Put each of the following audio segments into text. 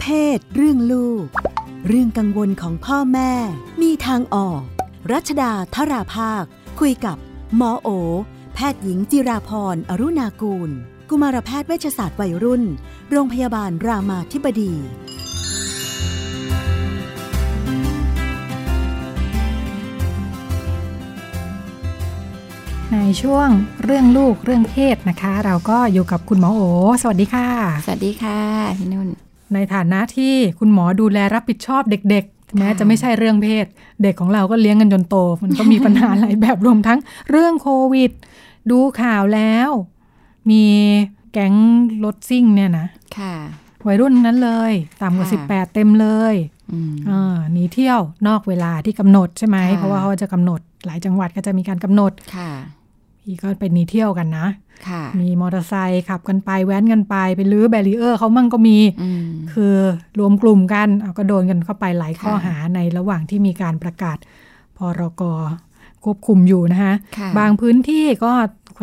เพศ เรื่องลูก เรื่องกังวลของพ่อแม่ มีทางออก รัชดาธราภาค คุยกับหมอโอ แพทย์หญิงจิราพรอรุณากูล กุมารแพทย์เวชศาสตร์วัยรุ่น โรงพยาบาลรามาธิบดีในช่วงเรื่องลูกเรื่องเพศนะคะ เราก็อยู่กับคุณหมอโอ สวัสดีค่ะ สวัสดีค่ะพี่นุ่น ในฐานะที่คุณหมอดูแลรับผิดชอบเด็กๆ แม้จะไม่ใช่เรื่องเพศ เด็กของเราก็เลี้ยงกันจนโต มันก็มีปัญหาหลายแบบรวมทั้งเรื่องโควิด ดูข่าวแล้ว มีแก๊งรถซิ่งเนี่ยนะค่ะวัยรุ่นทั้งนั้นเลย ต่ำกว่าค่ะสิบแปดเต็มเลยอืมอ่าหนีเที่ยวนอกเวลาที่กำหนดใช่ไหมค่ะเพราะว่าเขาจะกำหนดหลายจังหวัดก็จะมีการกำหนด ค่ะพี่ก็ไปหนีเที่ยวกันนะค่ะมีมอเตอร์ไซค์ขับกันไปแว้นกันไป ไปลื้อแบรีเออร์เขามั่งก็มีอืมคือรวมกลุ่มกันเอาก็โดนกันเข้าไปหลายข้อค่ะหาในระหว่างที่มีการประกาศพรกควบคุมอยู่นะคะค่ะบางพื้นที่ก็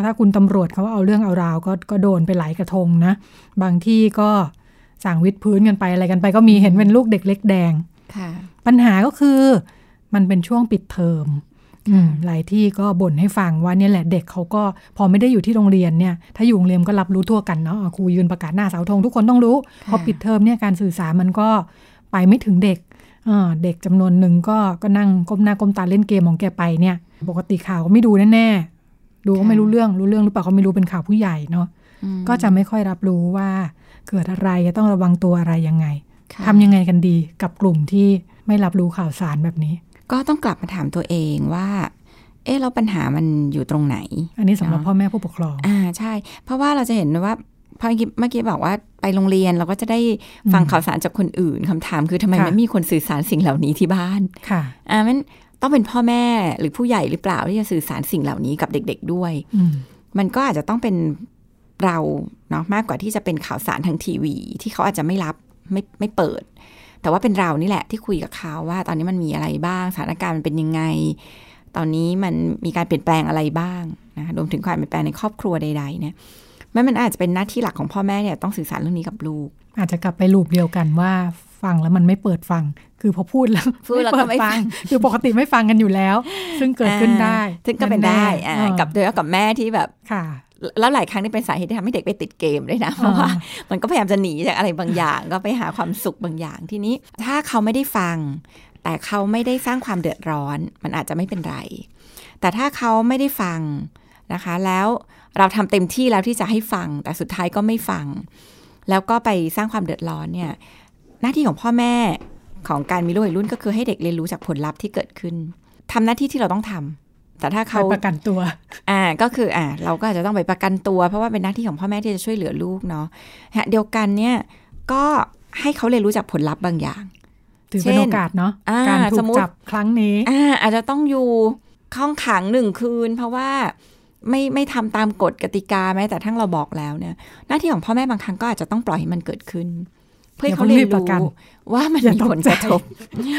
ถ้าคุณตำรวจเขาเอาเรื่องเอาราวก็ก็โดนไปหลายกระทงนะ บางที่ก็สั่งวิดพื้นกันไปอะไรกันไป ก็มีเห็นเป็นลูกเด็กเล็กแดงค่ะปัญหาก็คือมันเป็นช่วงปิดเทอมอืม หลายที่ก็บ่นให้ฟังว่าเนี่ยแหละเด็กเขาก็พอไม่ได้อยู่ที่โรงเรียนเนี่ย ถ้าอยู่โรงเรียนก็รับรู้ทั่วกันเนาะอะครูยืนประกาศหน้าเสาธงทุกคนต้องรู้ค่ะพอปิดเทอมเนี่ยการสื่อสารมันก็ไปไม่ถึงเด็กเออเด็กจำนวนหนึ่งก็ก็นั่งก้มหน้าก้มตาเล่นเกมของแกไปเนี่ย ปกติข่าวก็ไม่ดูแน่ๆดูก็ไม่รู้เรื่องรู้เรื่องหรือเปล่าก็ไม่รู้เป็นข่าวผู้ใหญ่เนาะอืมก็จะไม่ค่อยรับรู้ว่าเกิดอะไรจะต้องระวังตัวอะไรยังไงค่ะทำยังไงกันดีกับกลุ่มที่ไม่รับรู้ข่าวสารแบบนี้ ก็ต้องกลับมาถามตัวเองว่า เอ๊ะแล้วปัญหามันอยู่ตรงไหน อันนี้สำหรับเนาะพ่อแม่ผู้ปกครอง อ่าใช่ เพราะว่าเราจะเห็นว่าพอเมื่อกี้เมื่อกี้บอกว่าไปโรงเรียนเราก็จะได้ฟังอืมข่าวสารจากคนอื่นคำถามคือทำไมค่ะไม่มีคนสื่อสารสิ่งเหล่านี้ที่บ้าน ค่ะ อ่ามันต้องเป็นพ่อแม่หรือผู้ใหญ่หรือเปล่าที่จะสื่อสารสิ่งเหล่านี้กับเด็ก ๆด้วยอืมมันก็อาจจะต้องเป็นเราเนาะมากกว่าที่จะเป็นข่าวสารทางทีวี ที่เขาอาจจะไม่รับไม่ไม่เปิด แต่ว่าเป็นเรานี่แหละที่คุยกับเขาว่า ตอนนี้มันมีอะไรบ้าง สถานการณ์มันเป็นยังไง ตอนนี้มันมีการเปลี่ยนแปลงอะไรบ้างนะรวมถึงความเปลี่ยนแปลงในครอบครัวใดๆเนี่ยมันมันอาจจะเป็นหน้าที่หลักของพ่อแม่เนี่ยต้องสื่อสารเรื่องนี้กับลูก อาจจะกลับไปลูปเดียวกันว่าฟังแล้วมันไม่เปิดฟัง คือพอพูดแล้วพูดแล้วก็ไม่ฟัง คือปกติไม่ฟังกันอยู่แล้ว ซึ่งเกิดขึ้นได้ ซึ่งก็เป็นได้แๆอ่าเออกับโดยเฉพาะกับแม่ที่แบบค่ะ แล้วหลายครั้งนี่เป็นสาเหตุที่ทำให้เด็กไปติดเกมด้วยนะ เพราะว่ามันก็พยายามจะหนีจากอะไรบางอย่าง ก็ไปหาความสุขบางอย่างทีนี้ ถ้าเขาไม่ได้ฟัง แต่เขาไม่ได้สร้างความเดือดร้อน มันอาจจะไม่เป็นไร แต่ถ้าเขาไม่ได้ฟังนะคะ แล้วเราทำเต็มที่แล้วที่จะให้ฟัง แต่สุดท้ายก็ไม่ฟัง แล้วก็ไปสร้างความเดือดร้อนเนี่ย หน้าที่ของพ่อแม่ของการมีลูกวัยรุ่นก็คือให้เด็กเรียนรู้จากผลลัพธ์ที่เกิดขึ้นทำหน้าที่ที่เราต้องทำ แต่ถ้าไปเขาประกันตัว อ่า ก็คือ อ่า เราก็อาจจะต้องไปประกันตัว เพราะว่าเป็นหน้าที่ของพ่อแม่ที่จะช่วยเหลือลูกเนาะฮะเดียวกันเนี่ย ก็ให้เขาเรียนรู้จากผลลัพธ์บางอย่าง ถือเป็นเช่นโอกาสเนาะอ่าการถูสกมมุติจับครั้งนี้ อ่า อาจจะต้องอยู่ห้องขังหนึ่งคืน เพราะว่าไม่ไม่ทำตามกฎกติกาแม้แต่ทั้งเราบอกแล้วเนี่ย หน้าที่ของพ่อแม่บางครั้งก็อาจจะต้องปล่อยให้มันเกิดขึ้น เพื่อให้เขาเรียนอย่าเพิ่งรีบประกันรู้ว่ามันอย่ามีตกผลกระทบ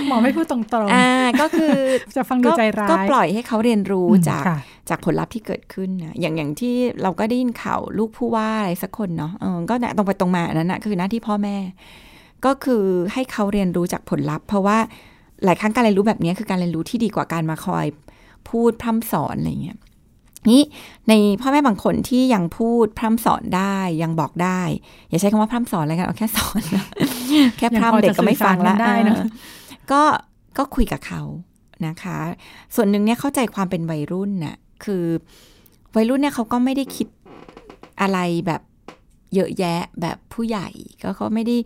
หมอไม่พูดตรงอ่าก็คือๆจะฟังดูก็ใจร้ายก็ปล่อยให้เขาเรียนรู้อืมจากค่ะจากผลลัพธ์ที่เกิดขึ้นนะอย่างอย่างที่เราก็ได้ยินข่าวลูกผู้ว่าอะไรสักคนเนาะเออก็เนี่ยตรงไปตรงมาอันนั้นนะคือหน้าที่พ่อแม่ ก็คือให้เขาเรียนรู้จากผลลัพธ์ เพราะว่าหลายครั้งการเรียนรู้แบบนี้คือการเรียนรู้ที่ดีกว่าการมาคอยพูดพร่ำสอนอะไรเงี้ย นี่ในพ่อแม่บางคนที่ยังพูดพร่ำสอนได้ยังบอกได้ อย่าใช้คำว่าพร่ำสอนเลยกันเอาแค่สอนนะแค่พยังพอร่ำเด็กจะก็ไม่ฟังสื่อสารกัละนได้นะเออก็ก็คุยกับเขานะคะ ส่วนหนึ่งเนี่ยเข้าใจความเป็นวัยรุ่นน่ะคือวัยรุ่นเนี่ยเขาก็ไม่ได้คิดอะไรแบบเยอะแยะแบบผู้ใหญ่ ก็เขาไม่ได้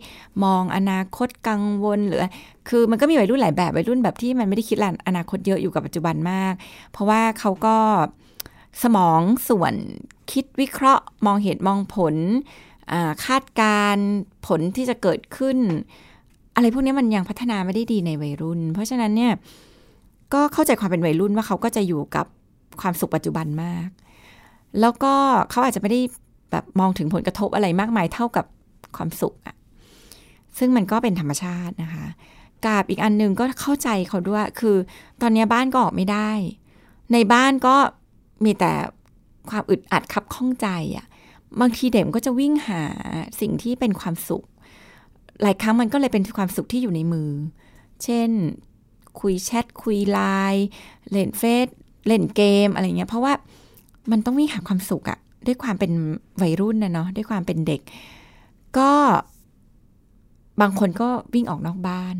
มองอนาคตกังวลหรือ คือมันก็มีวัยรุ่นหลายแบบวัยรุ่นแบบที่มันไม่ได้คิดอนาคตเยอะอยู่กับปัจจุบันมาก เพราะว่าเขาก็ สมองส่วนคิดวิเคราะห์ มองเหตุมองผลคาดการผลที่จะเกิดขึ้น อะไรพวกนี้มันยังพัฒนาไม่ได้ดีในวัยรุ่น เพราะฉะนั้นเนี่ยก็เข้าใจความเป็นวัยรุ่นว่าเขาก็จะอยู่กับความสุขปัจจุบันมาก แล้วก็เขาอาจจะไม่ได้แบบมองถึงผลกระทบอะไรมากมายเท่ากับความสุขอะซึ่งมันก็เป็นธรรมชาตินะคะ กับอีกอันหนึ่งก็เข้าใจเขาด้วย คือตอนนี้บ้านก็ออกไม่ได้ ในบ้านก็ มีแต่ความอึดอัดคับข้องใจอะบางทีเด็กก็จะวิ่งหาสิ่งที่เป็นความสุข หลายครั้งมันก็เลยเป็นความสุขที่อยู่ในมือ เช่น คุยแชทคุยไลน์เล่นเฟซเล่นเกมอะไรเงี้ย เพราะว่ามันต้องวิ่งหาความสุขอะด้วยความเป็นวัยรุ่นนะเนาะด้วยความเป็นเด็ก ก็บางคนก็วิ่งออกนอกบ้าน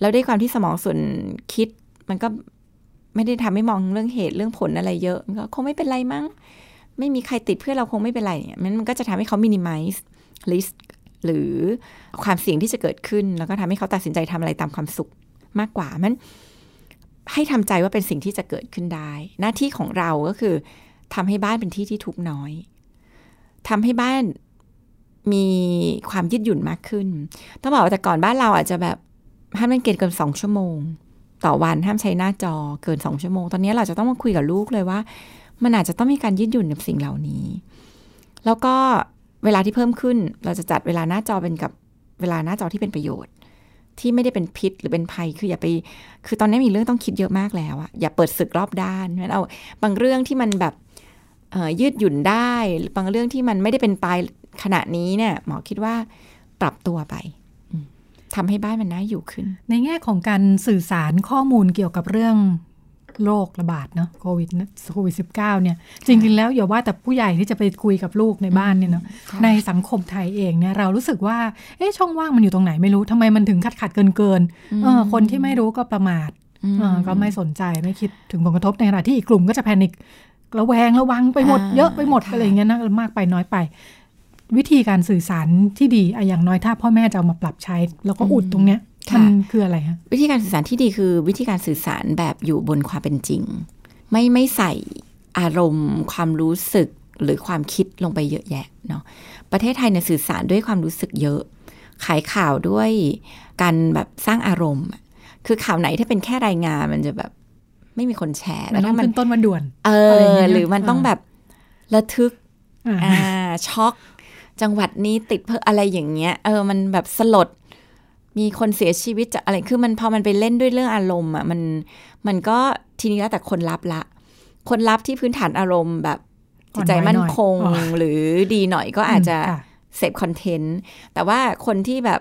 แล้วด้วยความที่สมองส่วนคิดมันก็ ไม่ได้ทำให้มองเรื่องเหตุเรื่องผลอะไรเยอะก็คงไม่เป็นไรมั้ง ไม่มีใครติดเพื่อเราคงไม่เป็นไรเนี่ยมันก็จะทำให้เขามินิมัลลิสหรือความเสี่ยงที่จะเกิดขึ้น แล้วก็ทำให้เขาตัดสินใจทำอะไรตามความสุขมากกว่ามันให้ทำใจว่าเป็นสิ่งที่จะเกิดขึ้นได้ หน้าที่ของเราก็คือทำให้บ้านเป็นที่ที่ทุกน้อยทำให้บ้านมีความยืดหยุ่นมากขึ้น ต้องบอกว่าแต่ก่อนบ้านเราอาจจะแบบห้ามเล่นเกมเกินสองชั่วโมง ต่อวันห้ามใช้หน้าจอเกินสองชั่วโมง ตอนนี้เราจะต้องมาคุยกับลูกเลยว่า มันอาจจะต้องมีการยืดหยุ่นกับสิ่งเหล่านี้ แล้วก็เวลาที่เพิ่มขึ้น เราจะจัดเวลาหน้าจอเป็นกับเวลาหน้าจอที่เป็นประโยชน์ ที่ไม่ได้เป็นพิษหรือเป็นภัยคืออย่าไป คือตอนนี้มีเรื่องต้องคิดเยอะมากแล้วอะอย่าเปิดศึกรอบด้านงั้นเอาบางเรื่องที่มันแบบยืดหยุ่นได้บางเรื่องที่มันไม่ได้เป็นตายขณะนี้เนี่ยหมอคิดว่าปรับตัวไป ทำให้บ้านมันน่าอยู่ขึ้น ในแง่ของการสื่อสารข้อมูลเกี่ยวกับเรื่องโรคระบาดเนาะโควิดโควิดสิบเก้าเนี่ย จริง ๆ แล้วอย่าว่าแต่ผู้ใหญ่ที่จะไปคุยกับลูกในบ้านเนี่ยเนาะในสังคมไทยเองเนี่ยเรารู้สึกว่าเอ๊ะช่องว่างมันอยู่ตรงไหนไม่รู้ทำไมมันถึงขัดขัดเกินเกินเออคนที่ไม่รู้ก็ประมาทเออก็ไม่สนใจไม่คิดถึงผลกระทบในขณะที่อีกกลุ่มก็จะแพนิคระแวงระวังไปหมดเยอะไปหมดอะไรเงี้ยนะมากไปน้อยไป วิธีการสื่อสารที่ดีอย่างน้อยถ้าพ่อแม่จะเอามาปรับใช้ แล้วก็อุดตรงเนี้ยมันคืออะไรคะวิธีการสื่อสารที่ดีคือวิธีการสื่อสารแบบอยู่บนความเป็นจริง ไม่ไม่ใส่อารมณ์ ความรู้สึกหรือความคิดลงไปเยอะแยะเนาะประเทศไทยเนี่ยสื่อสารด้วยความรู้สึกเยอะ ขายข่าวด้วยการแบบสร้างอารมณ์ คือข่าวไหนถ้าเป็นแค่รายงานมันจะแบบไม่มีคนแชร์แล้วถ้ามันต้นวันด่วน เออ หรือมันต้องแบบระทึกอ่าช็อก จังหวัดนี้ติดเพื่ออะไรอย่างเงี้ย เออ มันแบบสลด มีคนเสียชีวิตจากอะไร คือมันพอมันไปเล่นด้วยเรื่องอารมณ์อะ มัน มันก็ทีนี้แล้วแต่คนรับละ คนรับที่พื้นฐานอารมณ์แบบจิตใจมั่นคงหรือดีหน่อยก็อาจจะเสพคอนเทนต์ แต่ว่าคนที่แบบ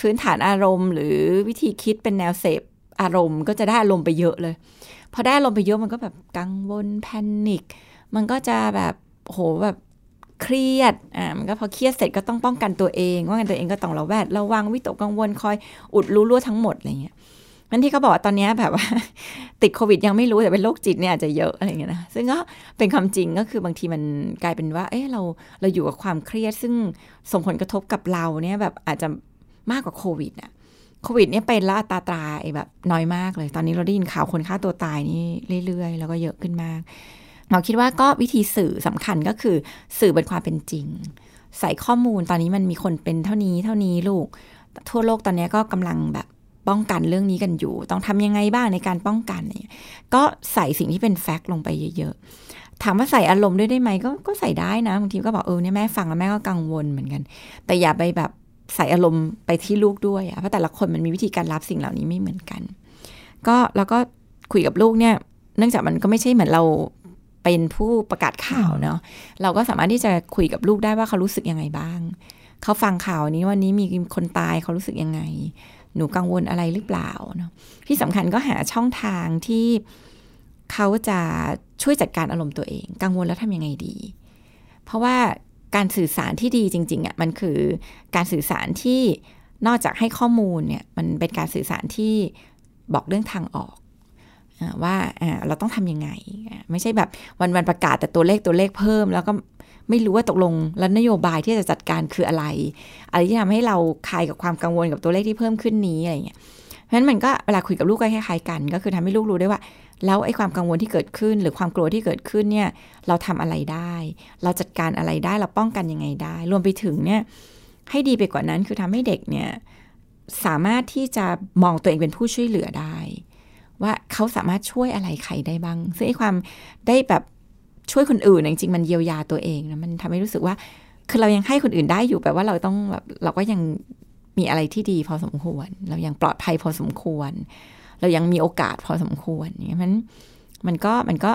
พื้นฐานอารมณ์ หรือวิธีคิดเป็นแนวเสพอารมณ์ ก็จะได้อารมณ์ไปเยอะเลย พอได้อารมณ์ไปเยอะมันก็แบบกังวลแพนิค มันก็จะแบบโหแบบ เครียดอ่ามันก็พอเครียดเสร็จก็ต้องป้องกันตัวเอง ว่ากันตัวเองก็ต้องระแวดระวังวิตกกังวลคอยอุดรู้รั่วทั้งหมดอะไรเงี้ยนั่นที่เขาบอกว่าตอนนี้แบบว่า ติดโควิดยังไม่รู้แต่เป็นโรคจิตเนี่ยอาจจะเยอะอะไรเงี้ยนะซึ่งก็เป็นความจริงก็คือบางทีมันกลายเป็นว่า เออเราเราอยู่กับความเครียด ซึ่งส่งผลกระทบกับเราเนี่ยแบบอาจจะมากกว่าโควิดอะโควิดเนี่ยเป็นละตาตราแบบน้อยมากเลย ตอนนี้เราได้ยินข่าวคนฆ่าตัวตายนี่เรื่อยๆ แล้วก็เยอะขึ้นมาก หมอคิดว่าก็วิธีสื่อสำคัญก็คือสื่อบนความเป็นจริง ใส่ข้อมูลตอนนี้มันมีคนเป็นเท่านี้เท่านี้ลูก ทั่วโลกตอนนี้ก็กำลังแบบป้องกันเรื่องนี้กันอยู่ ต้องทำยังไงบ้างในการป้องกันเนี่ยก็ใส่สิ่งที่เป็นแฟกต์ลงไปเยอะๆ ถามว่าใส่อารมณ์ด้วยได้ไหมก็ก็ใส่ได้นะบางทีก็บอกเออเนี่ยแม่ฟังแล้วแม่ก็กังวลเหมือนกัน แต่อย่าไปแบบใส่อารมณ์ไปที่ลูกด้วยอะเพราะแต่ละคนมันมีวิธีการรับสิ่งเหล่านี้ไม่เหมือนกัน ก็แล้วก็คุยกับลูกเนี่ย เนื่องจากมันก็ไม่ใช่เหมือนเรา เป็นผู้ประกาศข่าวเนาะเราก็สามารถที่จะคุยกับลูกได้ว่าเขารู้สึกยังไงบ้าง เขาฟังข่าวนี้วันนี้มีคนตายเขารู้สึกยังไง หนูกังวลอะไรหรือเปล่าเนาะที่สำคัญก็หาช่องทางที่เขาจะช่วยจัดการอารมณ์ตัวเอง กังวลแล้วทำยังไงดี เพราะว่าการสื่อสารที่ดีจริงๆอะ่ะมันคือการสื่อสารที่นอกจากให้ข้อมูลเนี่ยมันเป็นการสื่อสารที่บอกเรื่องทางออก ว่าเราต้องทำยังไง ไม่ใช่แบบวันวันประกาศแต่ตัวเลขตัวเลขเพิ่ม แล้วก็ไม่รู้ว่าตกลงแล้วนโยบายที่จะจัดการคืออะไร อะไรที่ทำให้เราคลายกับความกังวลกับตัวเลขที่เพิ่มขึ้นนี้อะไรเงี้ยเพราะฉะนั้นมันก็เวลาคุยกับลูกก็คล้ายๆกัน ก็คือทำให้ลูกรู้ได้ว่า แล้วไอ้ความกังวลที่เกิดขึ้น หรือความกลัวที่เกิดขึ้นเนี่ยเราทำอะไรได้ เราจัดการอะไรได้เราป้องกันยังไงได้ รวมไปถึงเนี่ยให้ดีไปกว่านั้นคือทำให้เด็กเนี่ยสามารถที่จะมองตัวเองเป็นผู้ช่วยเหลือได้ ว่าเขาสามารถช่วยอะไรใครได้บ้าง ซึ่งไอ้ความได้แบบช่วยคนอื่นจริงๆมันเยียวยาตัวเองนะมันทำให้รู้สึกว่า คือเรายังให้คนอื่นได้อยู่แปลว่าเราต้องแบบเราก็ยังมีอะไรที่ดีพอสมควร เรายังปลอดภัยพอสมควร เรายังมีโอกาสพอสมควรอย่างนี้มันมันก็มันก็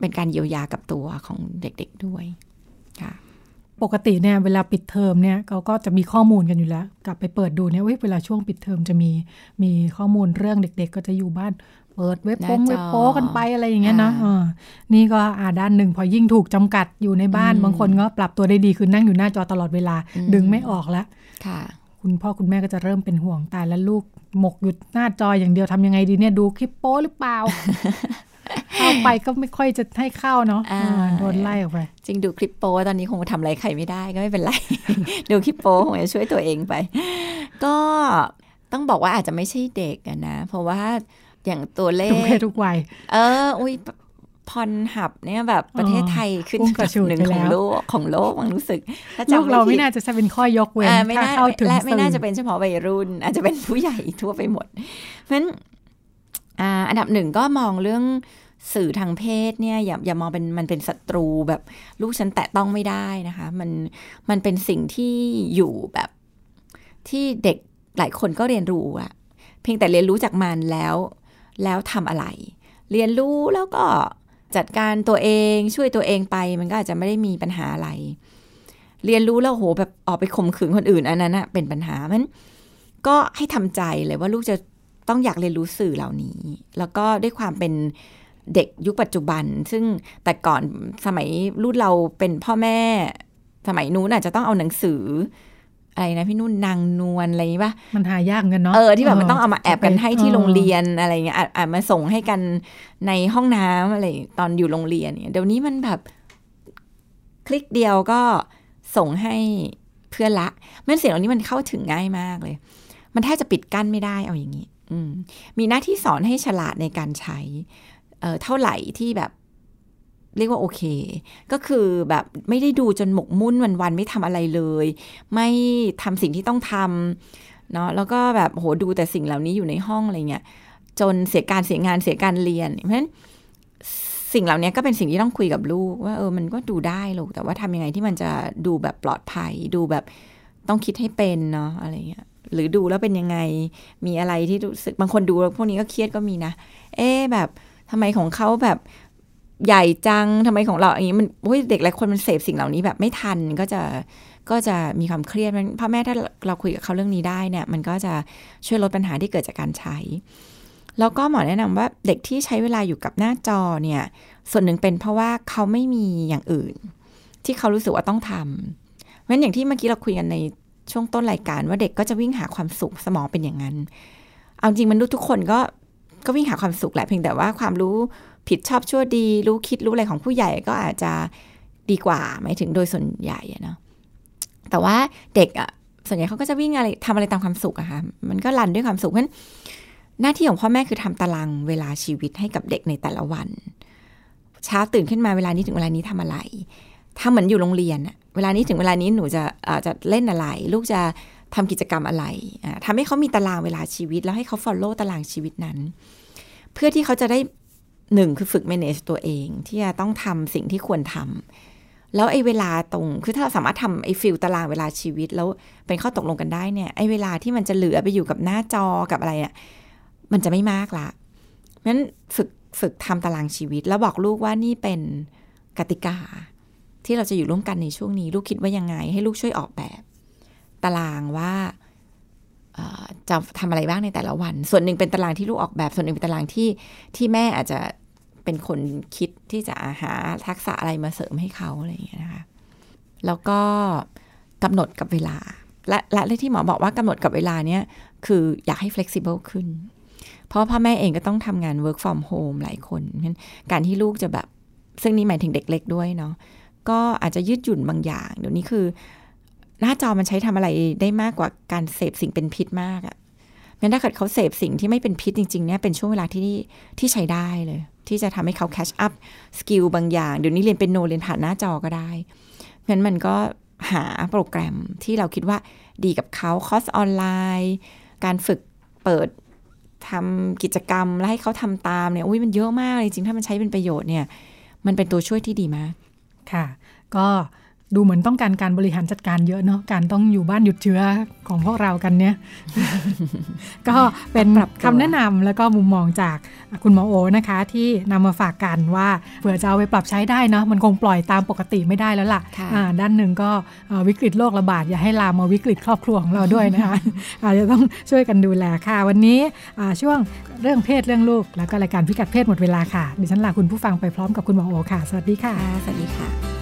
เป็นการเยียวยากับตัวของเด็กๆด้วยค่ะ ปกติเนี่ยเวลาปิดเทอมเนี่ยเขาก็จะมีข้อมูลกันอยู่แล้ว กลับไปเปิดดูเนี่ยเวลาช่วงปิดเทอมจะมีมีข้อมูลเรื่องเด็ก ๆ ก็จะอยู่บ้านเปิดเว็บโป้งเว็บโป้กันไปอะไรอย่างเงี้ยนะนี่ก็อ่าด้านหนึ่งพอยิ่งถูกจำกัดอยู่ในบ้านบางคนก็ปรับตัวได้ดีคือนั่งอยู่หน้าจอตลอดเวลาดึงไม่ออกแล้วค่ะ คุณพ่อคุณแม่ก็จะเริ่มเป็นห่วงตายแล้วลูกหมกอยู่หน้าจออย่างเดียวทำยังไงดีเนี่ยดูคลิปโป้หรือเปล่า เข้าไปก็ไม่ค่อยจะให้เข้าเนาะโดนไล่ออกไป จริงดูคลิปโป้ตอนนี้คงทำอะไรใครไม่ได้ก็ไม่เป็นไร ดูคลิปโป้คงจะช่วยตัวเองไป ก็ต้องบอกว่าอาจจะไม่ใช่เด็กนะ เพราะว่าอย่างตัวเลขทุกเพศทุกวัย เออ อุ้ยพรหับเนี่ยแบบประเทศไทยขึ้นหนึ่งของโลกของโลกมันรู้สึกถ้าจำเราไม่น่าจะเป็นข้อยกเว้นถ้าเข้าถึงและไม่น่าจะเป็นเฉพาะวัยรุ่น อาจจะเป็นผู้ใหญ่ทั่วไปหมด เพราะฉะนั้น อันดับหนึ่งก็มองเรื่องสื่อทางเพศเนี่ยอย่าอย่ามองเป็นมันเป็นศัตรูแบบลูกฉันแตะต้องไม่ได้นะคะ มันมันเป็นสิ่งที่อยู่แบบที่เด็กหลายคนก็เรียนรู้อะเพียงแต่เรียนรู้จากมันแล้ว แล้วทำอะไร เรียนรู้แล้วก็จัดการตัวเองช่วยตัวเองไป มันก็อาจจะไม่ได้มีปัญหาอะไร เรียนรู้แล้วโหแบบออกไปข่มขืนคนอื่นอันนั้นนะเป็นปัญหามันก็ให้ทำใจเลยว่าลูกจะ ต้องอยากเรียนรู้สื่อเหล่านี้ แล้วก็ด้วยความเป็นเด็กยุคปัจจุบัน ซึ่งแต่ก่อนสมัยรุ่นเราเป็นพ่อแม่ สมัยนู้นอาจจะต้องเอาหนังสืออะไรนะพี่นุ่นนางนวลอะไรนี้ปะมันหายากกันเนาะเออที่แบบมันต้องเอามาแอบกันให้ที่โรงเรียนอะไรเงี้ยอาจมาส่งให้กันในห้องน้ำอะไรตอนอยู่โรงเรียนเนี่ยเดี๋ยวนี้มันแบบ คลิกเดียวก็ส่งให้เพื่อนละมันเสียงเหล่านี้มันเข้าถึงง่ายมากเลย มันแทบจะปิดกั้นไม่ได้เอาอย่างนี้มีหน้าที่สอนให้ฉลาดในการใช้เเท่าไหร่ที่แบบเรียกว่าโอเค ก็คือแบบไม่ได้ดูจนหมกมุ่นวันๆไม่ทำอะไรเลย ไม่ทำสิ่งที่ต้องทำเนาะแล้วก็แบบโหดูแต่สิ่งเหล่านี้อยู่ในห้องอะไรเงี้ยจนเสียการเสียงานเสียการเรียน เพราะฉะนั้นสิ่งเหล่านี้ก็เป็นสิ่งที่ต้องคุยกับลูก ว่าเออมันก็ดูได้ลูกแต่ว่าทำยังไงที่มันจะดูแบบปลอดภัย ดูแบบต้องคิดให้เป็นเนาะอะไรเงี้ย หรือดูแล้วเป็นยังไง มีอะไรที่รู้สึกบางคนดูพวกนี้ก็เครียดก็มีนะ เอ๊แบบทำไมของเขาแบบใหญ่จังทำไมของเราอย่างนี้มันโอ้ยเด็กหลายคนมันเสพสิ่งเหล่านี้แบบไม่ทันก็จะก็จะมีความเครียดมันพ่อแม่ถ้าเราคุยกับเขาเรื่องนี้ได้เนี่ยมันก็จะช่วยลดปัญหาที่เกิดจากการใช้ แล้วก็หมอแนะนำว่าเด็กที่ใช้เวลาอยู่กับหน้าจอเนี่ยส่วนหนึ่งเป็นเพราะว่าเขาไม่มีอย่างอื่น ที่เขารู้สึกว่าต้องทำเพราะฉะนั้นอย่างที่เมื่อกี้เราคุยกันใน ช่วงต้นรายการว่าเด็กก็จะวิ่งหาความสุขสมองเป็นอย่างนั้น เอาจริงมนุษย์ทุกคนก็ก็วิ่งหาความสุขแหละเพียงแต่ว่าความรู้ผิดชอบชั่วดี รู้คิดรู้อะไรของผู้ใหญ่ก็อาจจะดีกว่าหมายถึงโดยส่วนใหญ่เนาะแต่ว่าเด็กอะส่วนใหญ่เขาก็จะวิ่งอะไรทำอะไรตามความสุขอะค่ะมันก็รันด้วยความสุขเพราะหน้าที่ของพ่อแม่คือทำตารางเวลาชีวิตให้กับเด็กในแต่ละวัน เช้าตื่นขึ้นมาเวลานี้ถึงเวลานี้ทำอะไร ถ้าเหมือนอยู่โรงเรียนเวลานี้ถึงเวลานี้หนูจะอาจะเล่นอะไร ลูกจะทำกิจกรรมอะไรทำให้เขามีตารางเวลาชีวิต แล้วให้เขา follow ตารางชีวิตนั้น เพื่อที่เขาจะได้หนึ่งคือฝึก manage ตัวเอง ที่จะต้องทำสิ่งที่ควรทำแล้วไอ้เวลาตรงคือถ้าเราสามารถทำไอ้ฟิลตารางเวลาชีวิต แล้วเป็นข้อตกลงกันได้เนี่ยไอ้เวลาที่มันจะเหลือไปอยู่กับหน้าจอกับอะไรเนี่ยมันจะไม่มากละงั้นฝึกฝึกทำตารางชีวิต แล้วบอกลูกว่านี่เป็นกติกา ที่เราจะอยู่ร่วมกันในช่วงนี้ ลูกคิดว่ายังไง ให้ลูกช่วยออกแบบ ตารางว่าจะทำอะไรบ้างในแต่ละวัน ส่วนหนึ่งเป็นตารางที่ลูกออกแบบ ส่วนหนึ่งเป็นตารางที่ที่แม่อาจจะเป็นคนคิดที่จะหาทักษะอะไรมาเสริมให้เขาอะไรอย่างเงี้ยนะคะ แล้วก็กำหนดกับเวลา และและที่หมอบอกว่ากำหนดกับเวลาเนี้ยคืออยากให้ flexible ขึ้น เพราะพ่อแม่เองก็ต้องทำงาน work from home หลายคนนั้นการที่ลูกจะแบบ ซึ่งนี้หมายถึงเด็กเล็กด้วยเนาะ ก็อาจจะยืดหยุ่นบางอย่าง เดี๋ยวนี้คือ หน้าจอมันใช้ทำอะไรได้มากกว่าการเสพสิ่งเป็นพิษมากอะ่ะงั้นถ้าเกิดเขาเสพสิ่งที่ไม่เป็นพิษจริงๆเนี่ยเป็นช่วงเวลาที่ที่ใช้ได้เลย ที่จะทำให้เขา catch up skill บางอย่าง เดี๋ยวนี้เรียนเปียโนเรียนผ่านหน้าจอก็ได้งั้นมันก็หาโปรแกรมที่เราคิดว่าดีกับเขาคอร์สออนไลน์ การฝึกเปิดทำกิจกรรม แล้วให้เขาทำตามเนี่ยอุ้ยมันเยอะมากจริงถ้ามันใช้เป็นประโยชน์เนี่ย มันเป็นตัวช่วยที่ดีมาก ค่ะ ก็ ดูเหมือนต้องการการบริหารจัดการเยอะเนาะการต้องอยู่บ้านหยุดเชื้อของพวกเรากันเนี่ย ก็เป็นปรับตัวคำแนะนำแล้วก็มุมมองจากคุณหมอโอนะคะ ที่นำมาฝากกันว่าเผื่อจะเอาไปปรับใช้ได้เนาะมันคงปล่อยตามปกติไม่ได้แล้วล่ะค่ะอ่าด้านหนึ่งก็เอ่อวิกฤตโรคระบาดอย่าให้ลามมาวิกฤตครอบครัวของเราด้วยนะคะอาจจะต้องช่วยกันดูแลค่ะ วันนี้อ่าช่วงเรื่องเพศเรื่องลูก แล้วก็รายการพิกัดเพศหมดเวลาค่ะดิฉันลาคุณผู้ฟังไปพร้อมกับคุณหมอโอค่ะ สวัสดีค่ะค่ะสวัสดีค่ะ